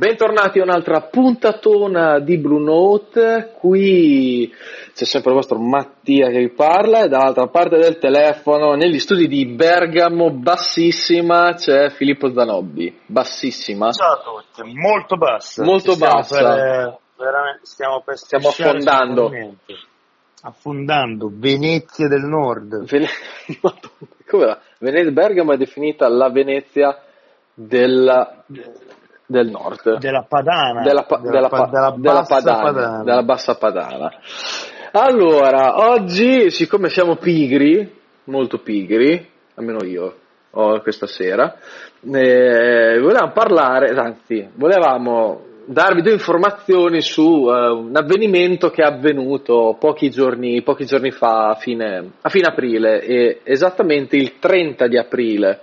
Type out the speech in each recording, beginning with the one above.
Bentornati a un'altra puntatona di Blue Note, qui c'è sempre il vostro Mattia che vi parla e dall'altra parte del telefono, negli studi di Bergamo, bassissima, c'è Filippo Zanobbi, bassissima. Ciao a tutti, molto bassa. Molto bassa. Per, veramente, stiamo per Stiamo affondando. Affondando, Venezia del Nord. Vene- Come va? Vene- Bergamo è definita la Venezia della- del nord. Della Padana. della, pa- della pa- della della bassa padana, Padana. della bassa padana. Allora, oggi, siccome siamo pigri, molto pigri, almeno io ho questa sera, eh, volevamo parlare, anzi, volevamo darvi due informazioni su eh, un avvenimento che è avvenuto pochi giorni, pochi giorni fa, a fine, a fine aprile, e esattamente il 30 di aprile.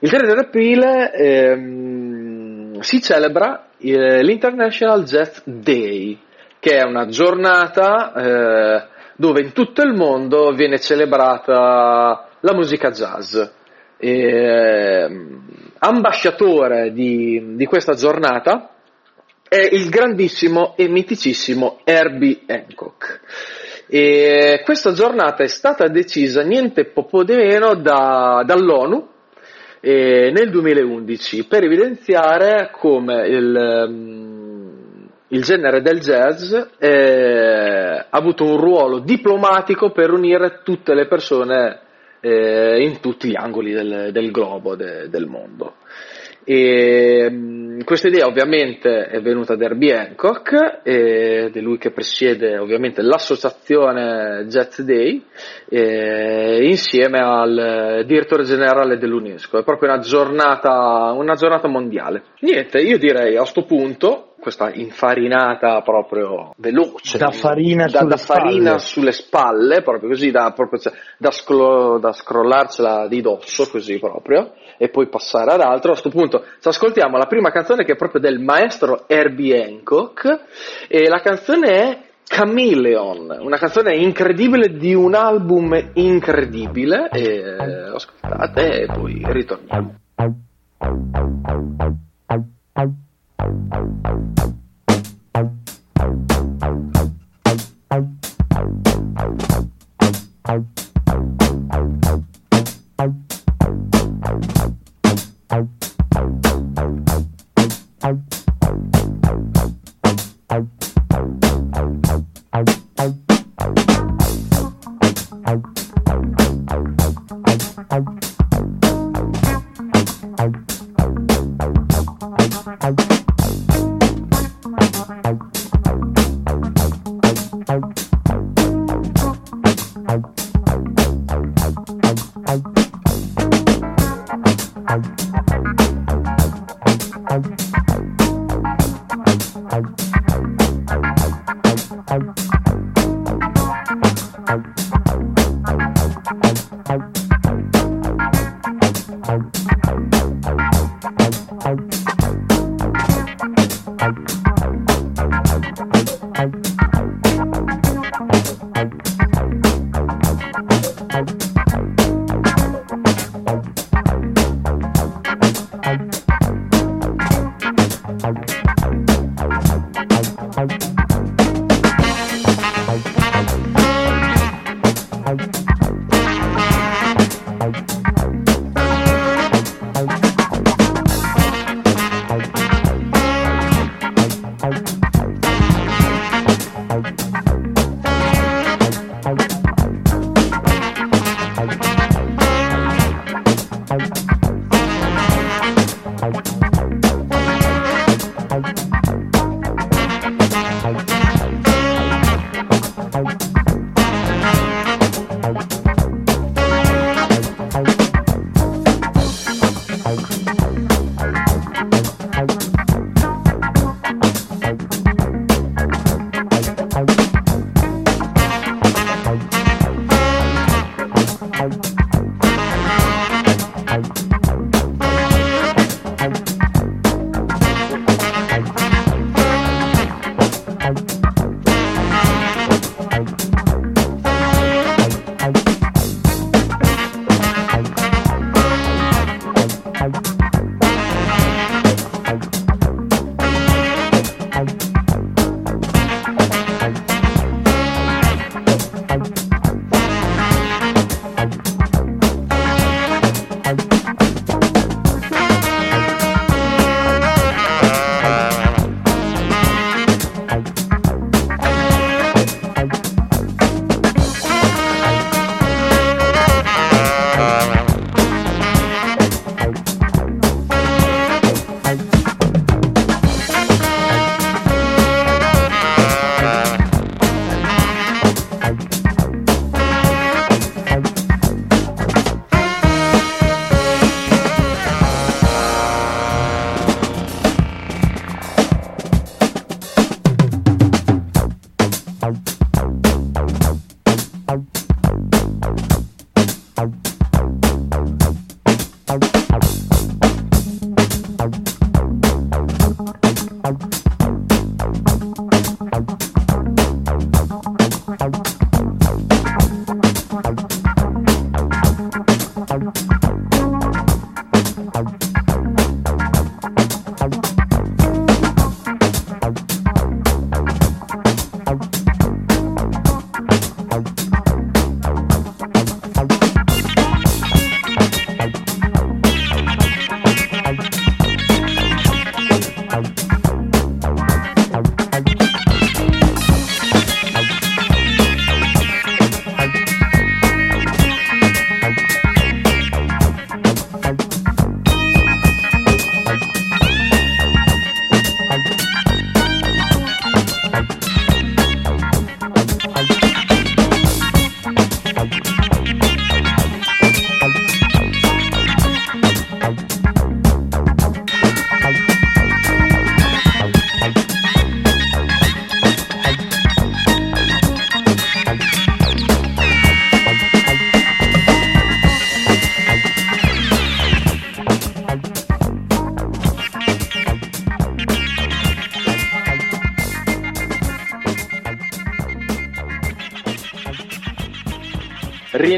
Il 30 di aprile ehm, si celebra eh, l'International Jazz Day, che è una giornata eh, dove in tutto il mondo viene celebrata la musica jazz. E, ehm, ambasciatore di, di questa giornata è il grandissimo e miticissimo Herbie Hancock. E questa giornata è stata decisa niente po' di meno da- dall'ONU eh, nel 2011 per evidenziare come il, ehm, il genere del jazz eh, ha avuto un ruolo diplomatico per unire tutte le persone eh, in tutti gli angoli del, del globo, de- del mondo. E, mh, questa idea ovviamente è venuta da Herbie Hancock ed è lui che presiede ovviamente l'associazione Jazz Day eh, insieme al direttore generale dell'UNESCO. È proprio una giornata, una giornata mondiale. Niente, io direi a sto punto, questa infarinata proprio veloce, Da farina da, sulle da farina spalle. sulle spalle, proprio così da, proprio, cioè, da, scro- da scrollarcela di dosso, così proprio, e poi passare ad altro. A questo punto ci ascoltiamo la prima canzone che è proprio del maestro Herbie Hancock, e la canzone è Chameleon, una canzone incredibile di un album incredibile, e eh, ascoltate e poi ritorniamo. out, out. Thanks.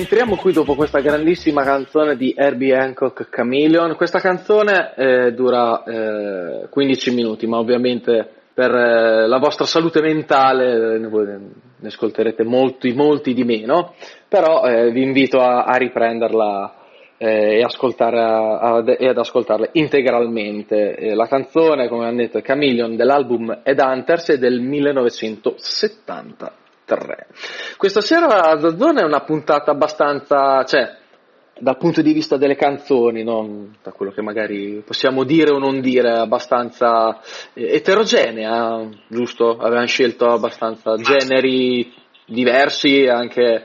Rientriamo qui dopo questa grandissima canzone di Herbie Hancock Chameleon. Questa canzone eh, dura eh, 15 minuti, ma ovviamente per eh, la vostra salute mentale eh, ne ascolterete molti, molti di meno, però eh, vi invito a, a riprenderla eh, e, a, e, ad ascoltarla integralmente. la canzone, come hanno detto, è Chameleon dell'album Ed Hunters è del 1970. 3. Questa sera da Zona è una puntata abbastanza, cioè, dal punto di vista delle canzoni, non da quello che magari possiamo dire o non dire, abbastanza eh, eterogenea, giusto? Avevamo scelto abbastanza generi diversi, anche eh,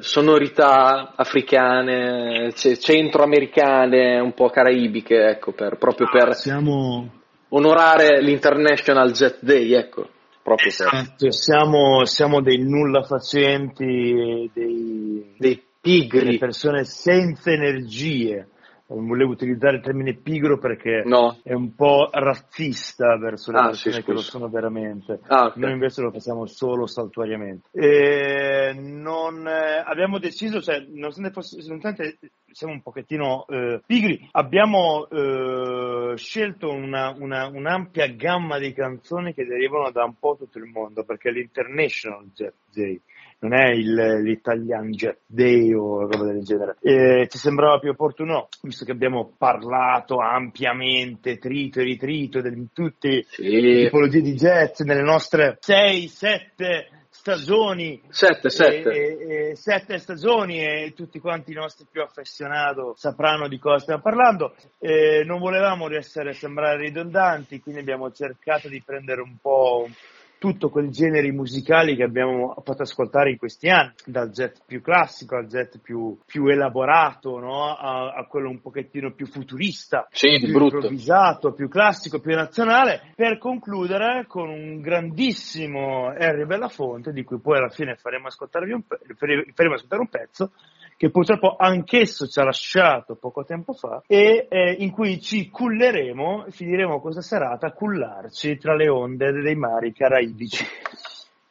sonorità africane, centroamericane, un po' caraibiche, ecco, per, proprio per Siamo... onorare l'International Jet Day, ecco proprio esatto, siamo, siamo, dei nulla facenti, dei, dei pigri, delle persone senza energie volevo utilizzare il termine pigro perché no. è un po' razzista verso le ah, persone sì, che lo sono veramente. Ah, okay. Noi invece lo facciamo solo saltuariamente. E non, eh, abbiamo deciso, cioè, nonostante, fosse, nonostante siamo un pochettino eh, pigri, abbiamo eh, scelto una, una, un'ampia gamma di canzoni che derivano da un po' tutto il mondo perché l'International Jet Day non è il, l'Italian Jet Day o roba del genere. E ci sembrava più opportuno, visto che abbiamo parlato ampiamente, trito e ritrito, di tutte sì. le tipologie di jet nelle nostre 6, 7 stagioni, sette, sette. E, e, sette stagioni e tutti quanti i nostri più affezionati sapranno di cosa stiamo parlando. E non volevamo essere, sembrare ridondanti, quindi abbiamo cercato di prendere un po' tutto quel genere musicali che abbiamo fatto ascoltare in questi anni, dal jet più classico al jet più, più elaborato, no? a, a, quello un pochettino più futurista, sì, più brutto. improvvisato, più classico, più nazionale, per concludere con un grandissimo Harry Belafonte, di cui poi alla fine faremo, un, faremo ascoltare un pezzo, che purtroppo anch'esso ci ha lasciato poco tempo fa e eh, in cui ci culleremo, finiremo questa serata a cullarci tra le onde dei mari caraibici.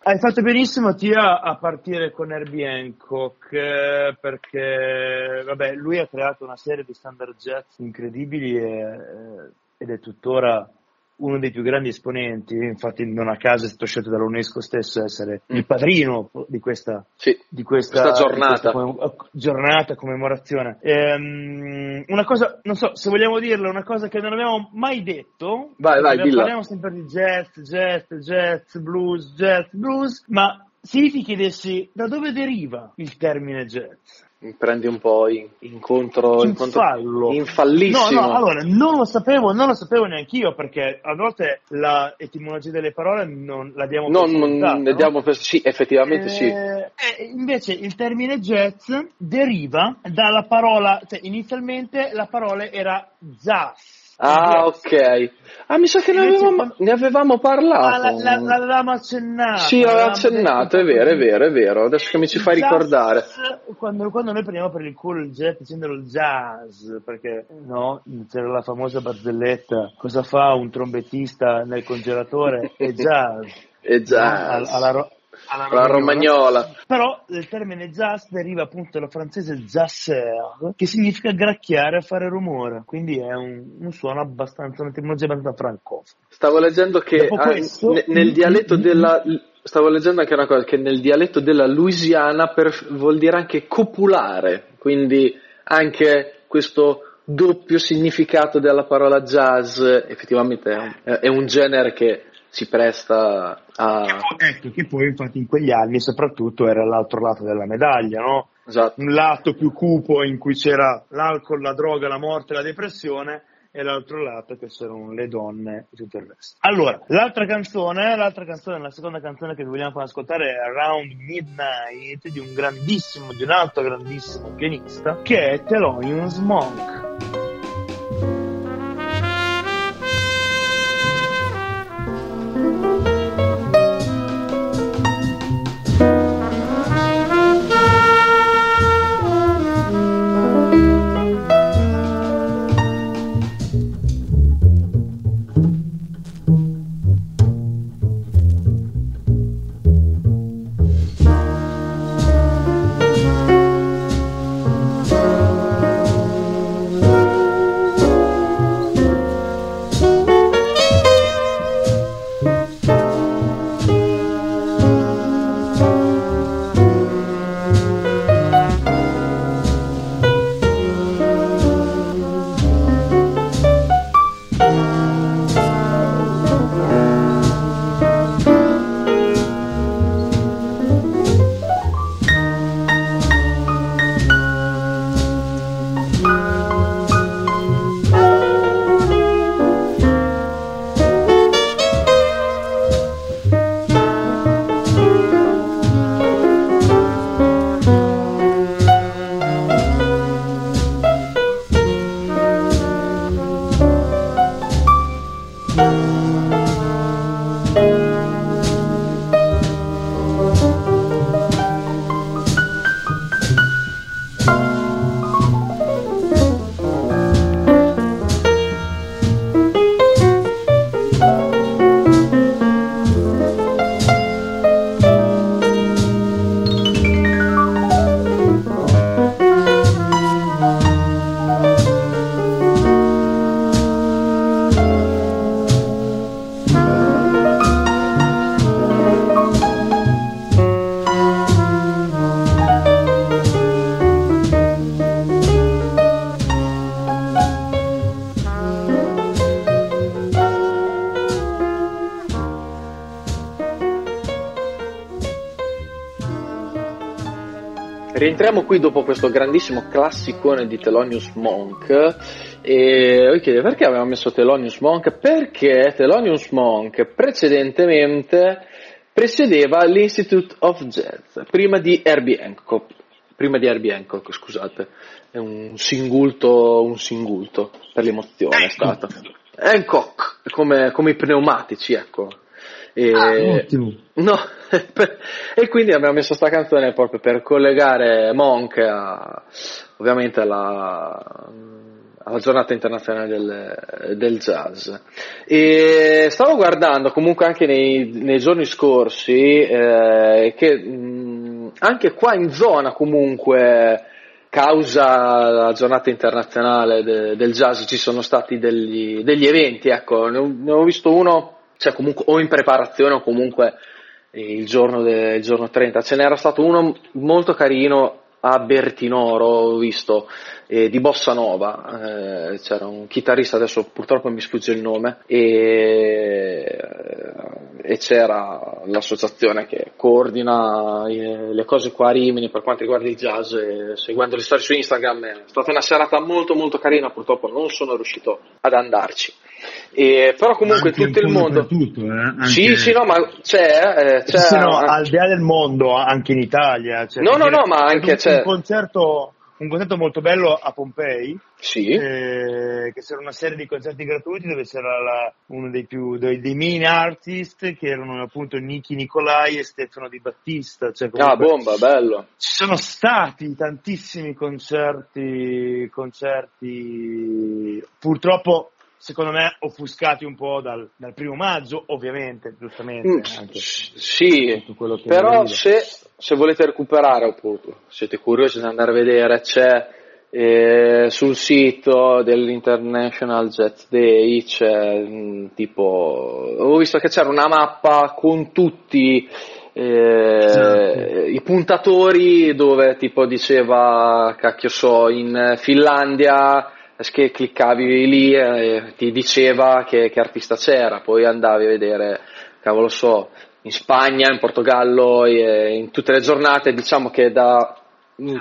Hai fatto benissimo Tia a partire con Herbie Hancock eh, perché vabbè, lui ha creato una serie di standard jazz incredibili e, eh, ed è tuttora uno dei più grandi esponenti, infatti non a caso è stato scelto dall'UNESCO stesso essere mm. il padrino di questa, sì, di questa, questa giornata. Di questa giornata, commemorazione. Ehm, una cosa, non so se vogliamo dirlo, una cosa che non abbiamo mai detto, vai, vai, parliamo sempre di jazz, jazz, jazz, blues, jazz, blues, ma se ti chiedessi da dove deriva il termine jazz? Prendi un po' in, incontro, incontro infallissimo. No, no, allora, non lo sapevo, non lo sapevo neanche io perché a volte l'etimologia delle parole non la diamo non, per scontata, non, diamo per, sì, effettivamente eh, sì. Eh, invece il termine jazz deriva dalla parola, cioè inizialmente la parola era jazz Ah, ok. Ah, mi sa che ne avevamo, ne avevamo parlato. Ah, l'avevamo accennato. Sì, l'avevamo accennato, è vero, è vero, è vero. Adesso che mi ci fai ricordare. Quando, quando noi prendiamo per il culo il jazz dicendolo il jazz, perché no, c'era la famosa barzelletta, cosa fa un trombettista nel congelatore? È jazz. È jazz. No? Alla, alla romagnola. romagnola. Però il termine jazz deriva appunto dal francese jasser, che significa gracchiare e fare rumore, quindi è un, un suono abbastanza, un'etimologia abbastanza francofona. Stavo leggendo che ah, questo, n- nel dialetto della... Stavo leggendo anche una cosa, che nel dialetto della Louisiana per, vuol dire anche copulare, quindi anche questo doppio significato della parola jazz effettivamente è un, è un genere che si presta a... Ecco, che poi infatti in quegli anni soprattutto era l'altro lato della medaglia, no? Esatto. Un lato più cupo in cui c'era l'alcol, la droga, la morte, la depressione e l'altro lato che sono le donne e tutto il resto. Allora, l'altra canzone, l'altra canzone, la seconda canzone che vi vogliamo far ascoltare è Around Midnight di un grandissimo, di un altro grandissimo pianista che è Thelonious Monk. Rientriamo qui dopo questo grandissimo classicone di Thelonious Monk e vi chiedo perché avevamo messo Thelonious Monk? Perché Thelonious Monk precedentemente presiedeva l'Institute of Jazz, prima di Herbie Hancock, prima di Herbie Hancock, scusate, è un singulto, un singulto per l'emozione è stato. Hancock, come, come i pneumatici, ecco. E, ah. No, e quindi abbiamo messo questa canzone proprio per collegare Monk a, ovviamente alla, alla giornata internazionale del, del, jazz. E stavo guardando comunque anche nei, nei giorni scorsi eh, che mh, anche qua in zona comunque causa la giornata internazionale de, del jazz ci sono stati degli, degli eventi, ecco, ne ho, ne ho, visto uno, cioè comunque o in preparazione o comunque il giorno, de, il giorno 30, ce n'era stato uno molto carino a Bertinoro, ho visto, eh, di Bossa Nova, eh, c'era un chitarrista, adesso purtroppo mi sfugge il nome, e, e c'era l'associazione che coordina eh, le cose qua a Rimini per quanto riguarda il jazz, seguendo le storie su Instagram è stata una serata molto molto carina, purtroppo non sono riuscito ad andarci. E, però comunque anche tutto il mondo tutto, eh? anche... sì sì no ma c'è, eh, c'è sì, no, al di là del mondo anche in Italia cioè, no no no ma anche un, c'è un concerto un concerto molto bello a Pompei, sì. eh, che c'era una serie di concerti gratuiti dove c'era la, uno dei, più, dei, dei, main artist che erano appunto Nicky Nicolai e Stefano Di Battista. Cioè ah, bomba, bello. Ci sono stati tantissimi concerti, concerti purtroppo secondo me offuscati un po' dal, dal primo maggio, ovviamente, giustamente. Mm, sì, però se, se, volete recuperare, oppure siete curiosi di andare a vedere, c'è eh, sul sito dell'International Jet Day, c'è mh, mm, tipo, ho visto che c'era una mappa con tutti eh, esatto. i puntatori dove tipo diceva, cacchio so, in Finlandia che cliccavi lì e ti diceva che, che, artista c'era, poi andavi a vedere, cavolo so, in Spagna, in Portogallo, in tutte le giornate, diciamo che da,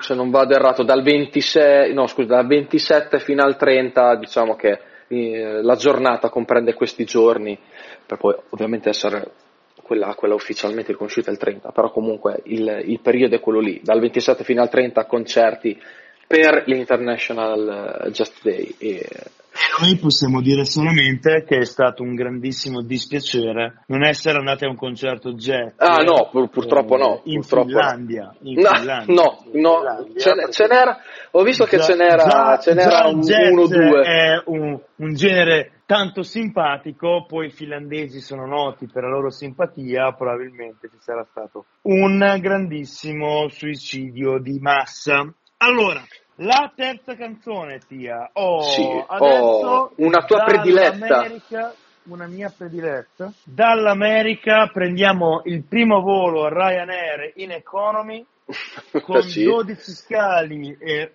se non vado errato, dal 26, no scusa, dal 27 fino al 30, diciamo che eh, la giornata comprende questi giorni, per poi ovviamente essere quella, quella, ufficialmente riconosciuta il 30, però comunque il, il, periodo è quello lì, dal 27 fino al 30 concerti per l'International Just Day. E... noi possiamo dire solamente che è stato un grandissimo dispiacere non essere andati a un concerto jet. Ah no, pur, purtroppo no. In purtroppo Finlandia. In no, Finlandia, no, no, Finlandia, ce, n'era, ce n'era, ho visto che già, ce n'era, già, ce n'era un, uno o due. È un, un genere tanto simpatico, poi i finlandesi sono noti per la loro simpatia, probabilmente ci sarà stato un grandissimo suicidio di massa. Allora, la terza canzone, Tia. Oh, sì, oh, una tua prediletta. Una mia prediletta. Dall'America prendiamo il primo volo Ryanair in economy con sì. 12 scali e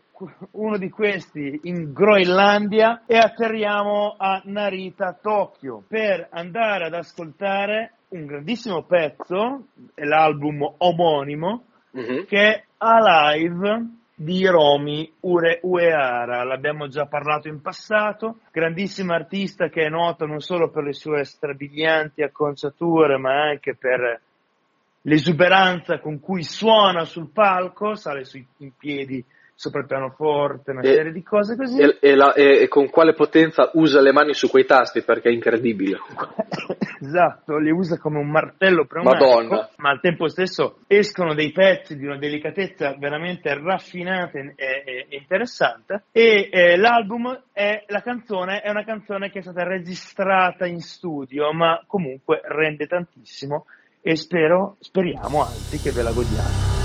uno di questi in Groenlandia e atterriamo a Narita, Tokyo, per andare ad ascoltare un grandissimo pezzo, l'album omonimo, mm-hmm. che è Alive di Romy Ure Uehara, l'abbiamo già parlato in passato, grandissimo artista che è noto non solo per le sue strabilianti acconciature ma anche per l'esuberanza con cui suona sul palco, sale su, in piedi sopra il pianoforte, una e, serie di cose così. E, e, la, e, con quale potenza usa le mani su quei tasti perché è incredibile. esatto, li usa come un martello pneumatico, Madonna. ma al tempo stesso escono dei pezzi di una delicatezza veramente raffinata e, interessante. E eh, l'album è la canzone, è una canzone che è stata registrata in studio, ma comunque rende tantissimo e spero, speriamo anzi che ve la godiate.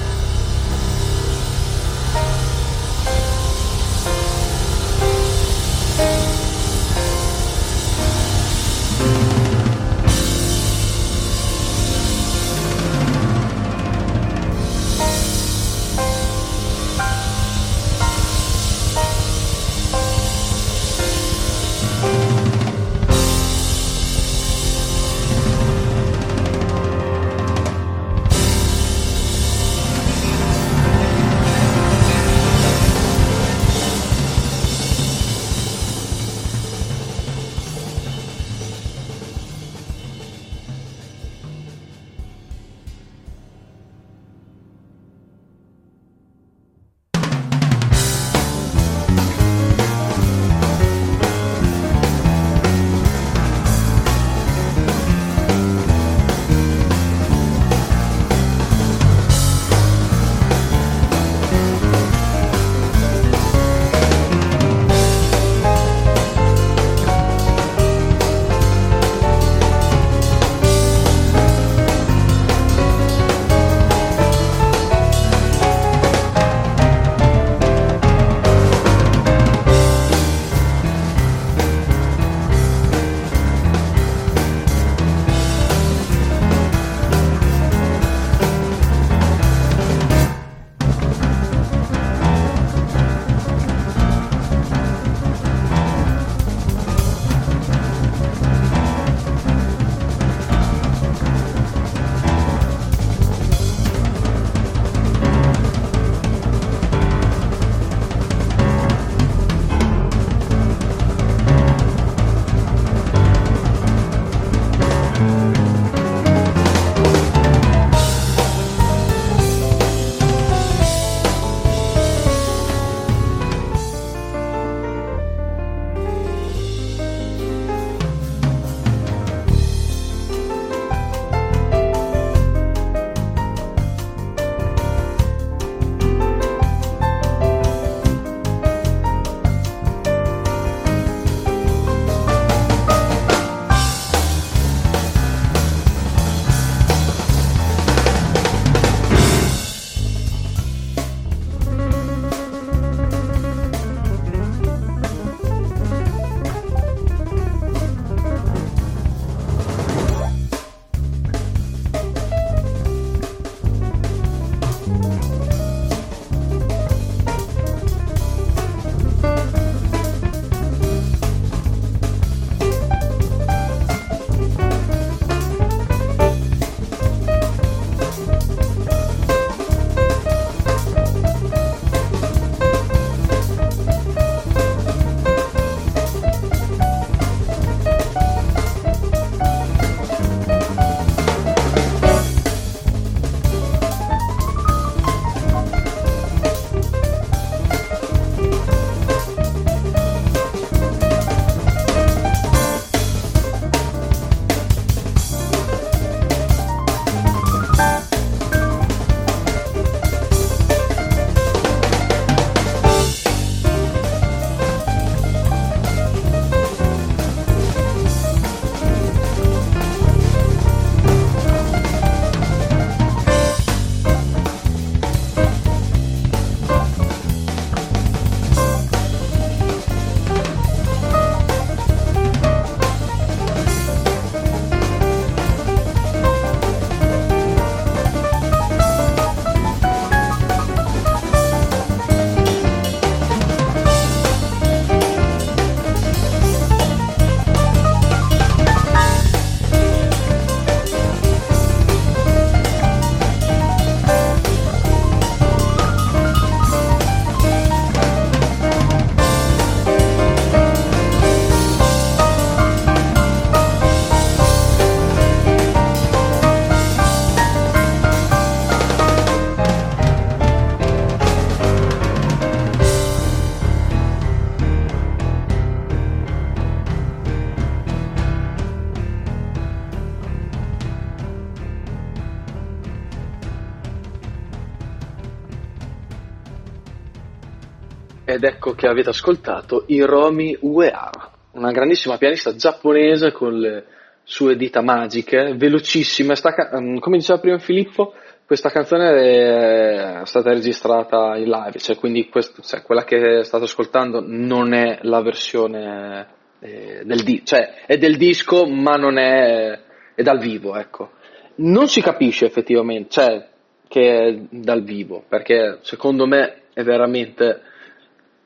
Che avete ascoltato Hiromi Uehara, una grandissima pianista giapponese con le sue dita magiche, velocissime. Sta, mm, come diceva prima Filippo, questa canzone è stata registrata in live, cioè quindi questo, cioè, quella che state ascoltando non è la versione eh, del disco, cioè è del disco ma non è, è dal vivo, ecco. Non si capisce effettivamente, cioè che è dal vivo, perché secondo me è veramente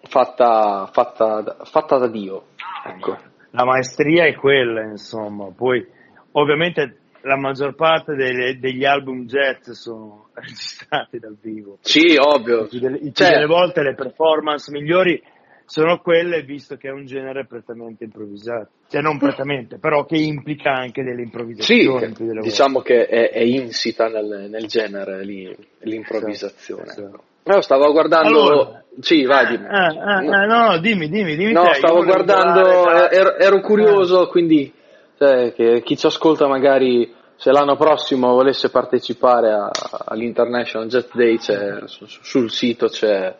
fatta, fatta, fatta da Dio. Ecco. La maestria è quella, insomma, poi ovviamente la maggior parte delle, degli album jazz sono registrati dal vivo. Sì, ovvio. Il più delle, il più cioè, delle volte le performance migliori sono quelle visto che è un genere prettamente improvvisato. Cioè non prettamente, però che implica anche delle improvvisazioni. Sì, diciamo volte. che è, è insita nel, nel genere lì, l'improvvisazione. Sì, sì. Io stavo guardando. Allora, sì, vai, dimmi. Ah, ah, no. no, dimmi, dimmi, dimmi. No, te, stavo guardando, ero, ero, curioso, ah. quindi cioè, che chi ci ascolta magari se l'anno prossimo volesse partecipare a, all'International Jet Day su, sul sito c'è,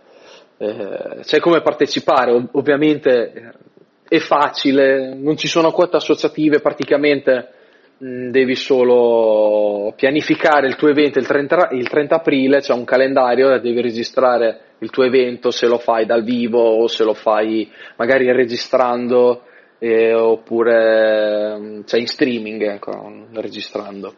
eh, c'è, come partecipare, Ov- ovviamente eh, è facile, non ci sono quote associative praticamente devi solo pianificare il tuo evento il 30, il 30 aprile, c'è un calendario, devi registrare il tuo evento se lo fai dal vivo o se lo fai magari registrando eh, oppure cioè in streaming, ecco, registrando.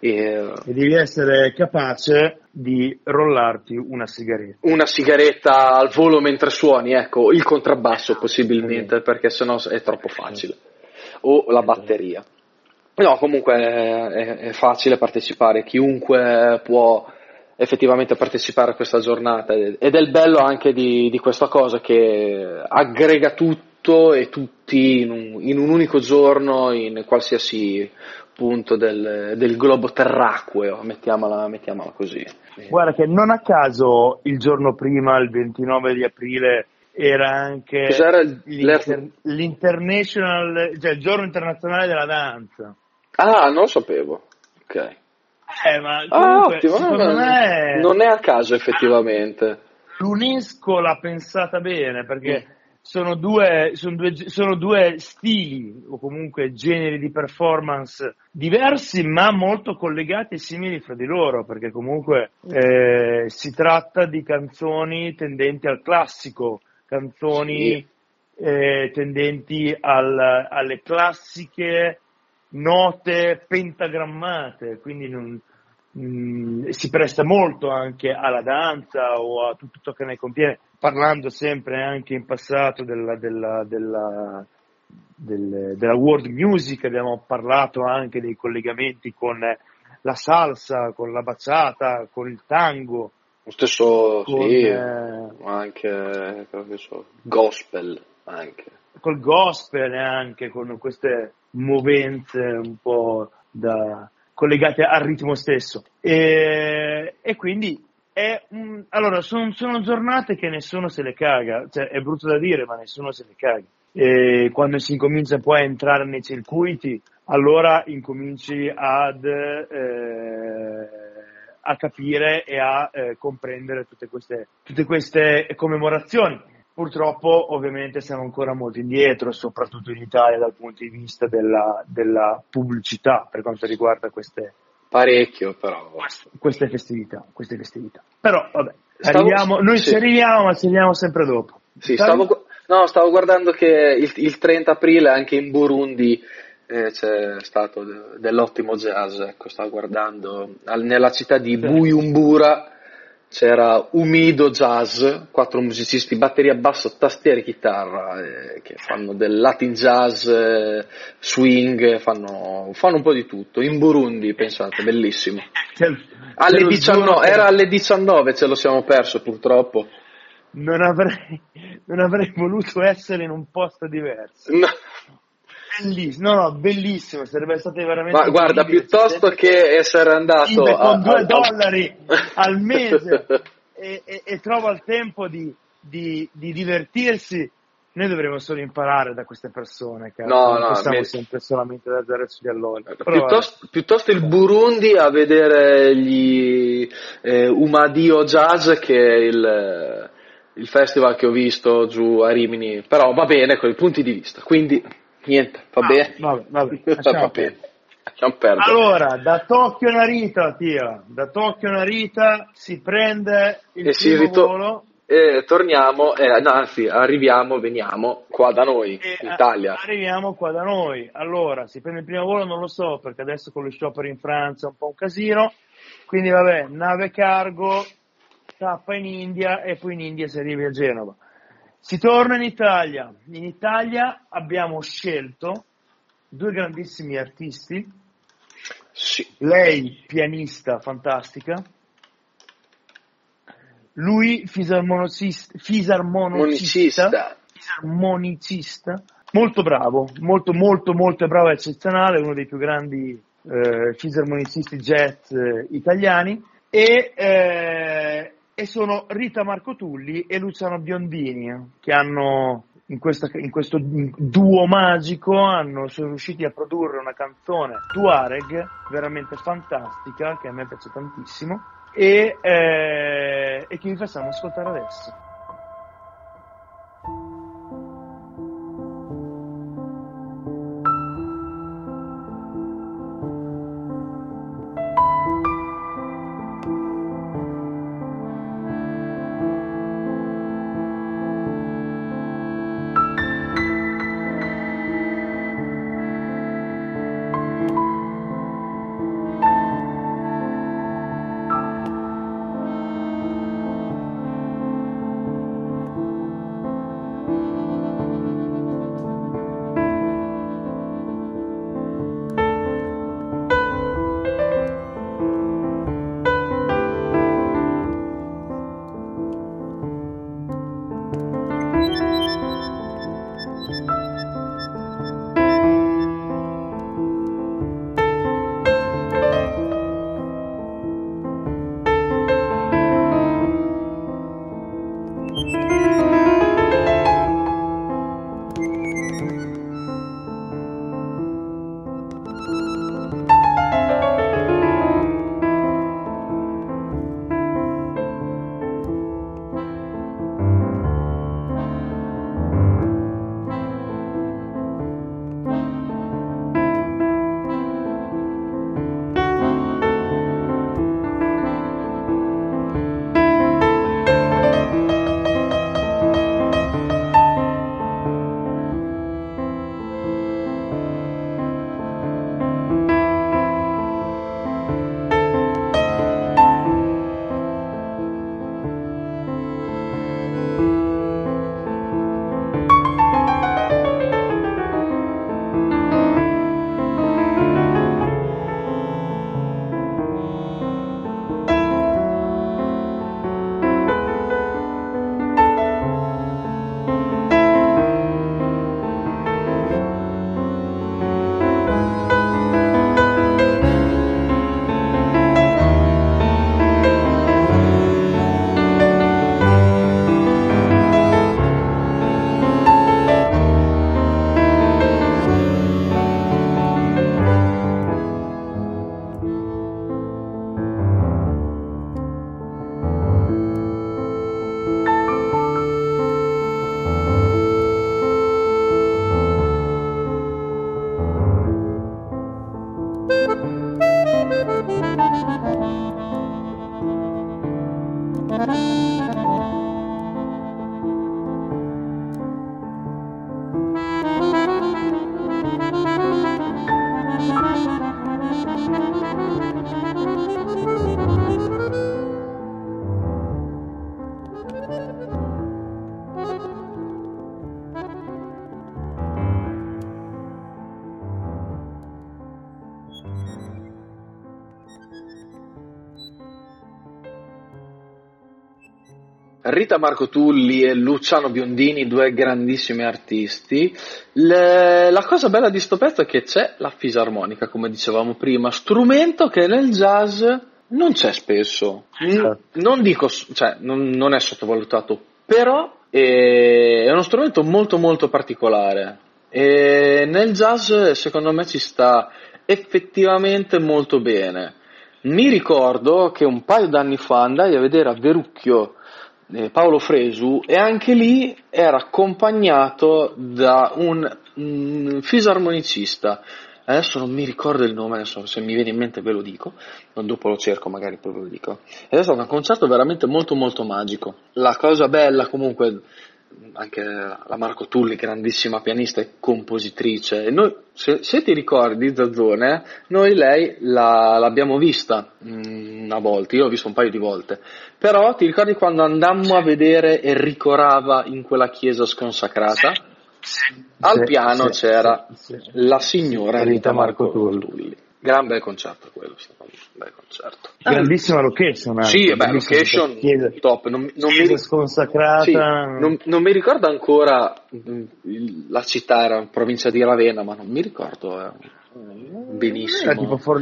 E, e, devi essere capace di rollarti una sigaretta. Una sigaretta al volo mentre suoni, ecco, il contrabbasso possibilmente, perché sennò è troppo facile. O la batteria. No, comunque è, è, facile partecipare, chiunque può effettivamente partecipare a questa giornata ed è il bello anche di, di questa cosa che aggrega tutto e tutti in un, in un unico giorno in qualsiasi punto del, del globo terracqueo, mettiamola, mettiamola, così. Guarda che non a caso il giorno prima, il 29 di aprile, era anche l'inter, l'International, cioè il giorno internazionale della danza. Ah, non lo sapevo. Ok. Eh, ma ah, ottimo. secondo me... Non è a caso effettivamente. L'UNESCO l'ha pensata bene perché mm. sono, due, sono, due, sono due stili o comunque generi di performance diversi ma molto collegati e simili fra di loro perché comunque eh, si tratta di canzoni tendenti al classico, canzoni sì. eh, tendenti al, alle classiche note pentagrammate, quindi non, mh, mm, si presta molto anche alla danza o a tutto ciò che ne contiene, parlando sempre anche in passato della, della, della, del, della world music, abbiamo parlato anche dei collegamenti con la salsa, con la bachata, con il tango. Lo stesso, con, sì, eh, anche so, gospel, anche. Col gospel anche, con queste movenze un po' da, collegate al ritmo stesso. E, e quindi è un, allora, sono, sono, giornate che nessuno se le caga, cioè, è brutto da dire, ma nessuno se le caga. E quando si incomincia poi a entrare nei circuiti, allora incominci ad, eh, a capire e a eh, comprendere tutte queste, tutte queste commemorazioni. Purtroppo ovviamente siamo ancora molto indietro, soprattutto in Italia dal punto di vista della, della pubblicità per quanto riguarda queste, parecchio però queste festività, queste festività. però vabbè stavo, arriviamo, noi sì. ci arriviamo ma ci arriviamo sempre dopo sì, stavo, no, stavo, guardando che il, il, 30 aprile anche in Burundi eh, c'è stato dell'ottimo jazz ecco stavo guardando nella città di Buyumbura c'era Umido Jazz, quattro musicisti, batteria, basso, tastiere e chitarra, eh, che fanno del Latin jazz, eh, swing, fanno, fanno, un po' di tutto. In Burundi, pensate, bellissimo. Alle 19, era alle 19, ce lo siamo perso purtroppo. Non avrei, non avrei voluto essere in un posto diverso. No. Bellissimo, no, no, bellissimo, sarebbe stato veramente... Ma guarda, piuttosto che essere andato... A, con due a, dollari al mese. E, e, e, trova il tempo di, di, di, divertirsi, noi dovremmo solo imparare da queste persone, che no, non possiamo me... sempre solamente da zero sugli allori. Piuttosto, piuttosto, il Burundi a vedere gli eh, Umadio Jazz che è il il festival che ho visto giù a Rimini, però va bene con i punti di vista, quindi niente, va Ah, bene. vabbè, vabbè, va lasciamo bene. Lasciamo perdere. Allora, da Tokyo Narita, Tia, da Tokyo Narita si prende il e primo rito- volo e torniamo, eh, no, anzi, arriviamo, veniamo qua da noi, e in a- Italia. arriviamo qua da noi. Allora, si prende il primo volo, non lo so, perché adesso con lo sciopero in Francia è un po' un casino. Quindi vabbè, nave cargo, tappa in India e poi in India si arriva a Genova. Si torna in Italia. In Italia abbiamo scelto due grandissimi artisti, Sì. lei pianista fantastica, lui fisarmonicista, fisarmonicista, Monicista. fisarmonicista, molto bravo, molto molto molto bravo e eccezionale, uno dei più grandi eh, fisarmonicisti jazz eh, italiani. E, eh, e sono Rita Marcotulli e Luciano Biondini che hanno in, questa- in questo duo magico hanno, sono riusciti a produrre una canzone Tuareg veramente fantastica che a me piace tantissimo e, eh, e che vi facciamo ascoltare adesso. Rita Marco Tulli e Luciano Biondini, due grandissimi artisti. Le- la cosa bella di sto pezzo è che c'è la fisarmonica, come dicevamo prima, strumento che nel jazz non c'è spesso. N- non dico, cioè, non, non è sottovalutato, però è, è uno strumento molto molto particolare. E nel jazz, secondo me, ci sta effettivamente molto bene. Mi ricordo che un paio d'anni fa andai a vedere a Verucchio eh, Paolo Fresu e anche lì era accompagnato da un, un fisarmonicista. Adesso non mi ricordo il nome, adesso se mi viene in mente ve lo dico, dopo lo cerco magari poi ve lo dico. Ed è stato un concerto veramente molto molto magico. La cosa bella comunque anche la Marco Tulli, grandissima pianista e compositrice. E noi, se, se, ti ricordi, Zazzone, noi lei la, l'abbiamo vista mh, una volta, io l'ho vista un paio di volte, però ti ricordi quando andammo a vedere Enrico Rava in quella chiesa sconsacrata? Al piano c'era la signora Rita Marco Tulli. Gran bel concerto quello, bel concerto. Ah, grandissima location. Anche. Sì, beh, location chiesa, top. Non, non mi, sconsacrata. Sì, non, non, mi ricordo ancora mm, la città, era in provincia di Ravenna, ma non mi ricordo eh, benissimo. Era tipo For...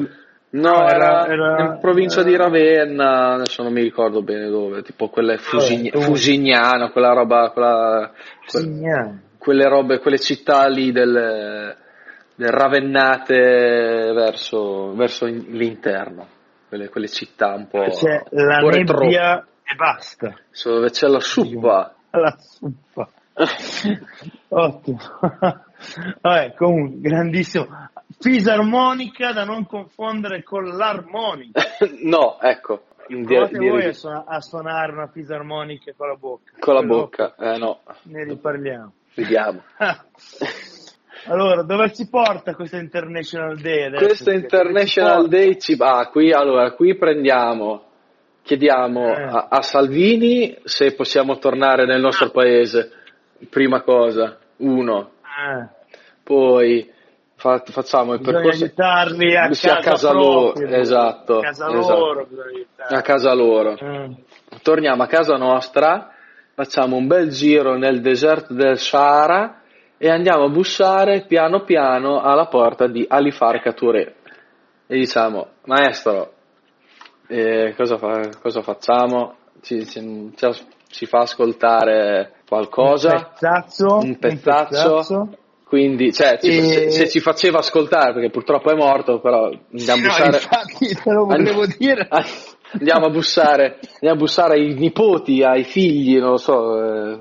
No, era, era, in provincia era... di Ravenna, adesso non mi ricordo bene dove, tipo quella Fusign- oh, Fusignano, quella roba, quella, Fusignano. quelle robe, quelle città lì del ravennate verso, verso l'interno, quelle, quelle, città un po'. C'è la nebbia e basta. Dove c'è la suppa. La suppa. Ottimo. Vabbè, comunque, grandissimo. Fisarmonica da non confondere con l'armonica. no, ecco. Provate di, voi di... a, suonare una fisarmonica con la bocca. Con la bocca, eh no. Ne riparliamo. Vediamo. Allora, dove ci porta questo International Day? Adesso? Questo International ci Day ci va, qui, allora, qui prendiamo, chiediamo eh. a, a, Salvini se possiamo tornare nel nostro ah. paese, prima cosa, uno. Eh. Poi fa, facciamo il percorso... aiutarli a casa, a casa loro, esatto, a casa esatto. loro. A casa loro. Eh. Torniamo a casa nostra, facciamo un bel giro nel deserto del Sahara e andiamo a bussare piano piano alla porta di Alifarca Touré. E diciamo maestro eh, cosa, fa, cosa, facciamo? Ci, ci, ci, fa ascoltare qualcosa? Un pezzaccio, un pezzaccio, un pezzaccio. quindi cioè, ci, e... se, se, ci faceva ascoltare perché purtroppo è morto però andiamo a bussare infatti te lo volevo dire. Andiamo a bussare andiamo a bussare ai nipoti ai figli non lo so eh,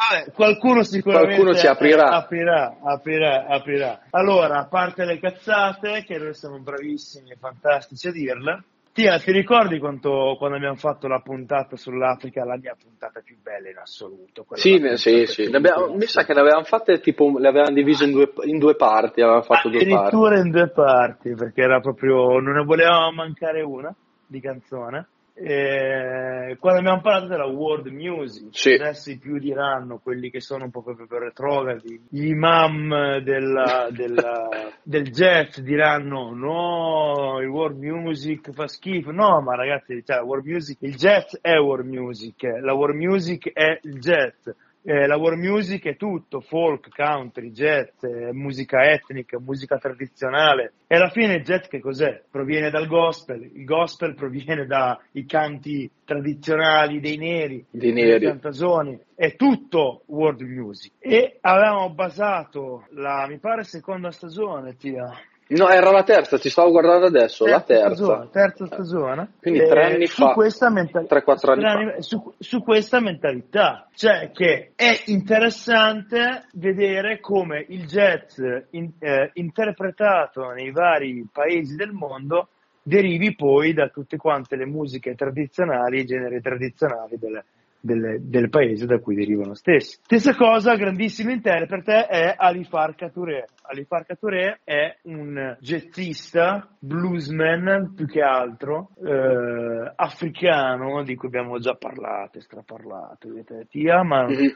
Vabbè, qualcuno sicuramente qualcuno ci aprirà. aprirà, aprirà, aprirà. Allora, a parte le cazzate, che noi siamo bravissimi e fantastici a dirle, Tia, ti ricordi quanto, quando abbiamo fatto la puntata sull'Africa, la mia puntata più bella in assoluto? Sì, sì, sì. Mi sa che ne avevamo fatte tipo, le avevamo divise in due, in due parti, avevamo fatto due parti. Addirittura in due parti, perché era proprio, non ne volevamo mancare una di canzone. Eh, quando abbiamo parlato della world music, sì. adesso i più diranno, quelli che sono un po' più retrogradi, gli imam della, della, del jazz diranno no, il world music fa schifo, no ma ragazzi, cioè, world music, il jazz è world music, la world music è il jazz eh, la world music è tutto, folk, country, jazz, eh, musica etnica, musica tradizionale. E alla fine il jazz che cos'è? Proviene dal gospel, il gospel proviene dai canti tradizionali dei neri, dei neri. cantasoni, è tutto world music. E avevamo basato la, mi pare, seconda stagione, tia, No, era la terza, ti stavo guardando adesso, terza la terza. Stagione, terza stagione. Quindi eh, tre anni su fa. Questa mental- 3-4 anni, anni fa. Su, su, questa mentalità. Cioè che è interessante vedere come il jazz in, eh, interpretato nei vari paesi del mondo derivi poi da tutte quante le musiche tradizionali, i generi tradizionali delle, del, del, paese da cui derivano stessi. Stessa cosa, grandissimo interprete è Alifarka Touré. Alifarka Touré è un jazzista, bluesman più che altro, eh, africano di cui abbiamo già parlato, straparlato, vedete, ti ama. Mm-hmm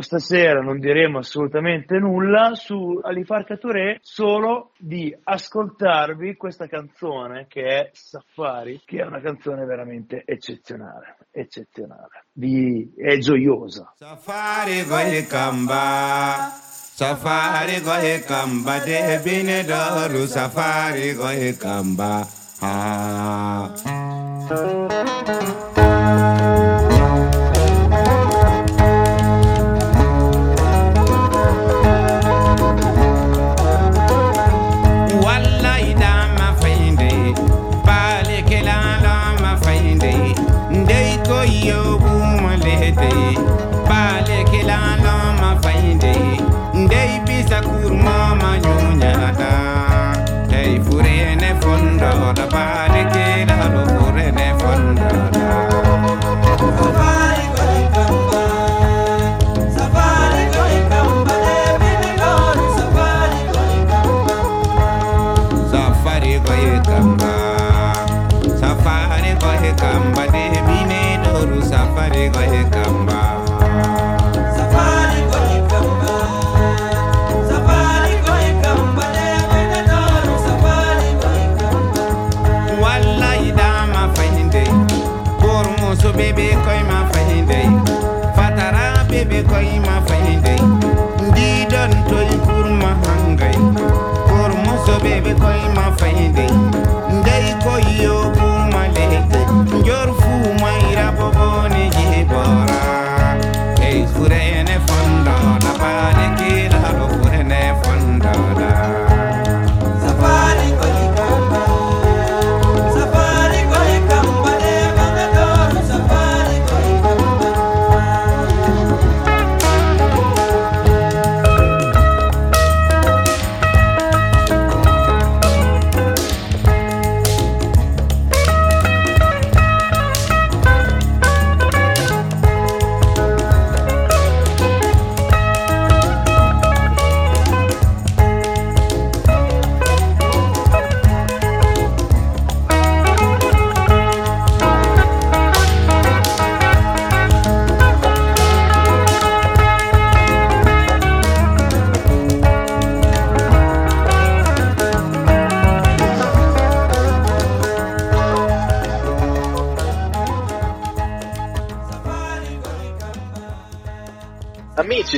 stasera non diremo assolutamente nulla su Alifarca Touré, solo di ascoltarvi questa canzone che è Safari, che è una canzone veramente eccezionale, eccezionale, di, è gioiosa. Safari goye kamba, safari goye kamba, de bine safari goye kamba. Ah.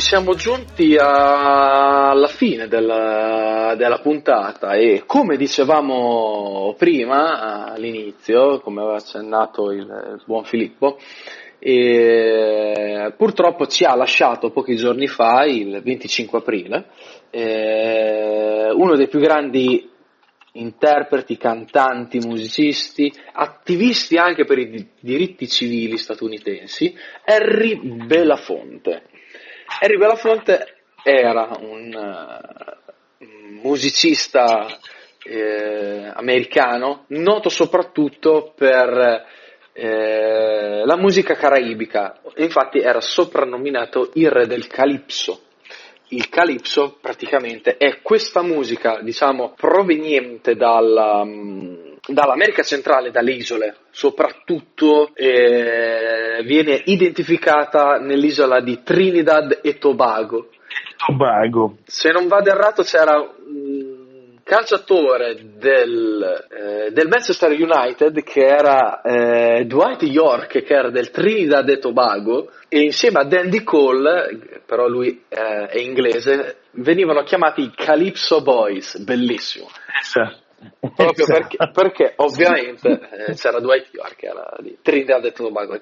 Siamo giunti alla fine della, della puntata e come dicevamo prima all'inizio, come aveva accennato il, il buon Filippo, e purtroppo ci ha lasciato pochi giorni fa, il 25 aprile, eh, uno dei più grandi interpreti, cantanti, musicisti, attivisti anche per i di- diritti civili statunitensi, Harry Belafonte. Harry Belafonte era un eh, musicista eh, americano noto soprattutto per eh, la musica caraibica, infatti era soprannominato il re del calipso. Il calipso praticamente è questa musica, diciamo, proveniente dalla, mm, dall'America centrale, dalle isole, soprattutto eh, viene identificata nell'isola di Trinidad e Tobago. Tobago. Se non vado errato c'era un calciatore del, eh, del Manchester United che era eh, Dwight York, che era del Trinidad e Tobago, e insieme a Dandy Cole, però lui eh, è inglese, venivano chiamati i Calypso Boys, bellissimo. Proprio perché, perché ovviamente eh, c'era Dwight York, che era di Trinidad e Tobago,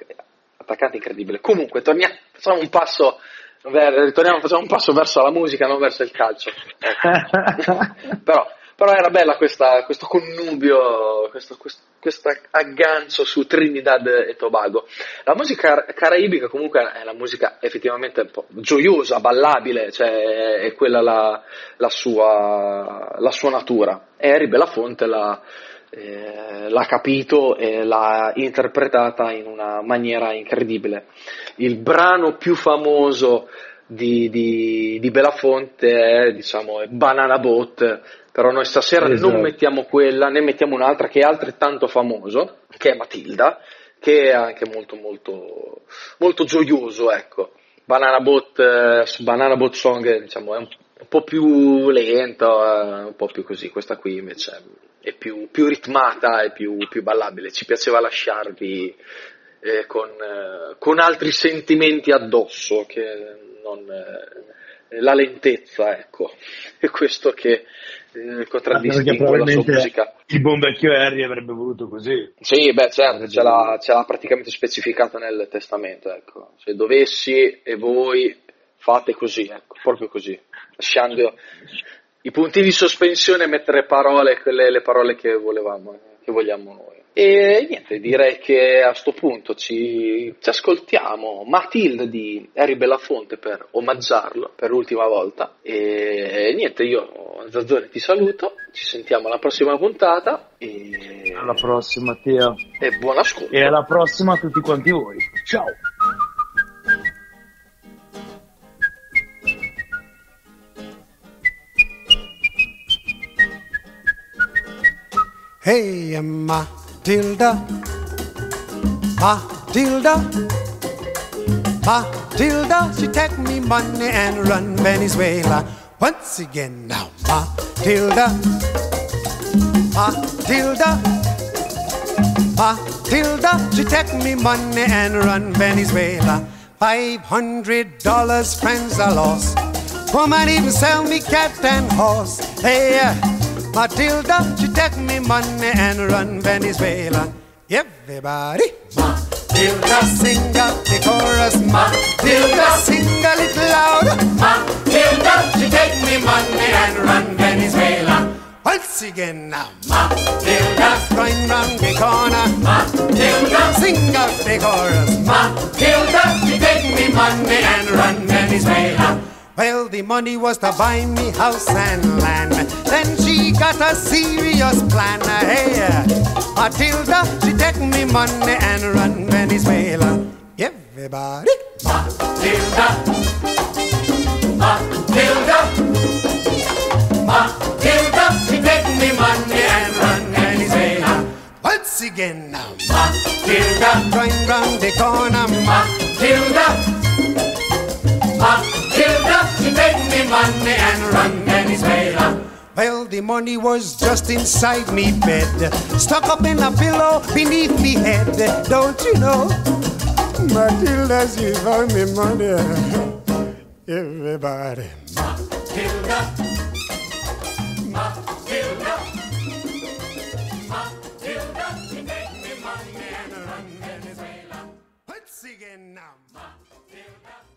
attaccante incredibile. Comunque, torniamo, facciamo un passo, ritorniamo, facciamo un passo verso la musica, non verso il calcio. Ecco. però, però era bella questa, questo connubio, questo, questo, questo aggancio su Trinidad e Tobago. La musica caraibica comunque è la musica effettivamente un po' gioiosa, ballabile, cioè è quella la, la, sua, la sua natura. E Harry Belafonte l'ha, eh, l'ha capito e l'ha interpretata in una maniera incredibile. Il brano più famoso di, di, di Belafonte è, diciamo, Banana Boat, però noi stasera Esatto. non mettiamo quella, ne mettiamo un'altra che è altrettanto famoso, che è Matilda, che è anche molto molto, molto gioioso, ecco. Banana Boat, eh, Banana Boat Song diciamo, è un, un po' più lento, eh, un po' più così, questa qui invece è più, più ritmata e più, più ballabile, ci piaceva lasciarvi eh, con, eh, con altri sentimenti addosso che non eh, la lentezza, ecco, è questo che eh, contraddistingue la sua musica. il buon vecchio Harry avrebbe voluto così. Sì, beh, certo, ce l'ha, ce l'ha praticamente specificato nel testamento, ecco. Se dovessi e voi fate così, ecco, proprio così, lasciando i punti di sospensione e mettere parole, quelle le parole che volevamo, che vogliamo noi. E niente, direi che a sto punto ci, ci ascoltiamo Matilde di Harry Belafonte per omaggiarlo per l'ultima volta. E niente, io Zazzone ti saluto, ci sentiamo alla prossima puntata e, Alla prossima, Teo. e buon ascolto. E alla prossima a tutti quanti voi. Ciao. Hey, Matilda, Matilda, Matilda, she take me money and run Venezuela. Once again now, Matilda, Matilda, Matilda, she take me money and run Venezuela. Five hundred dollars, friends are lost. Woman even sell me cat and horse. Hey, uh, Matilda, she take me money and run Venezuela. Everybody, Matilda, sing out the chorus. Matilda, sing a little louder. Matilda, she take me money and run Venezuela. Once again now, Matilda, going round the corner. Matilda, sing out the chorus. Matilda, she take me money and run Venezuela. Well, the money was to buy me house and land. Then she got a serious plan. Hey, Matilda, she take me money and run Venezuela. Everybody, Matilda, Matilda, Matilda, she take me money and run Venezuela. Once again now, Matilda, going round the corner. Matilda. Matilda, she take me money and run Venezuela. Well, the money was just inside me bed, stuck up in a pillow beneath me head. Don't you know? Matilda, she found me money. Everybody. Matilda. Matilda. Matilda, she take me money and run Venezuela. Once again now. Matilda.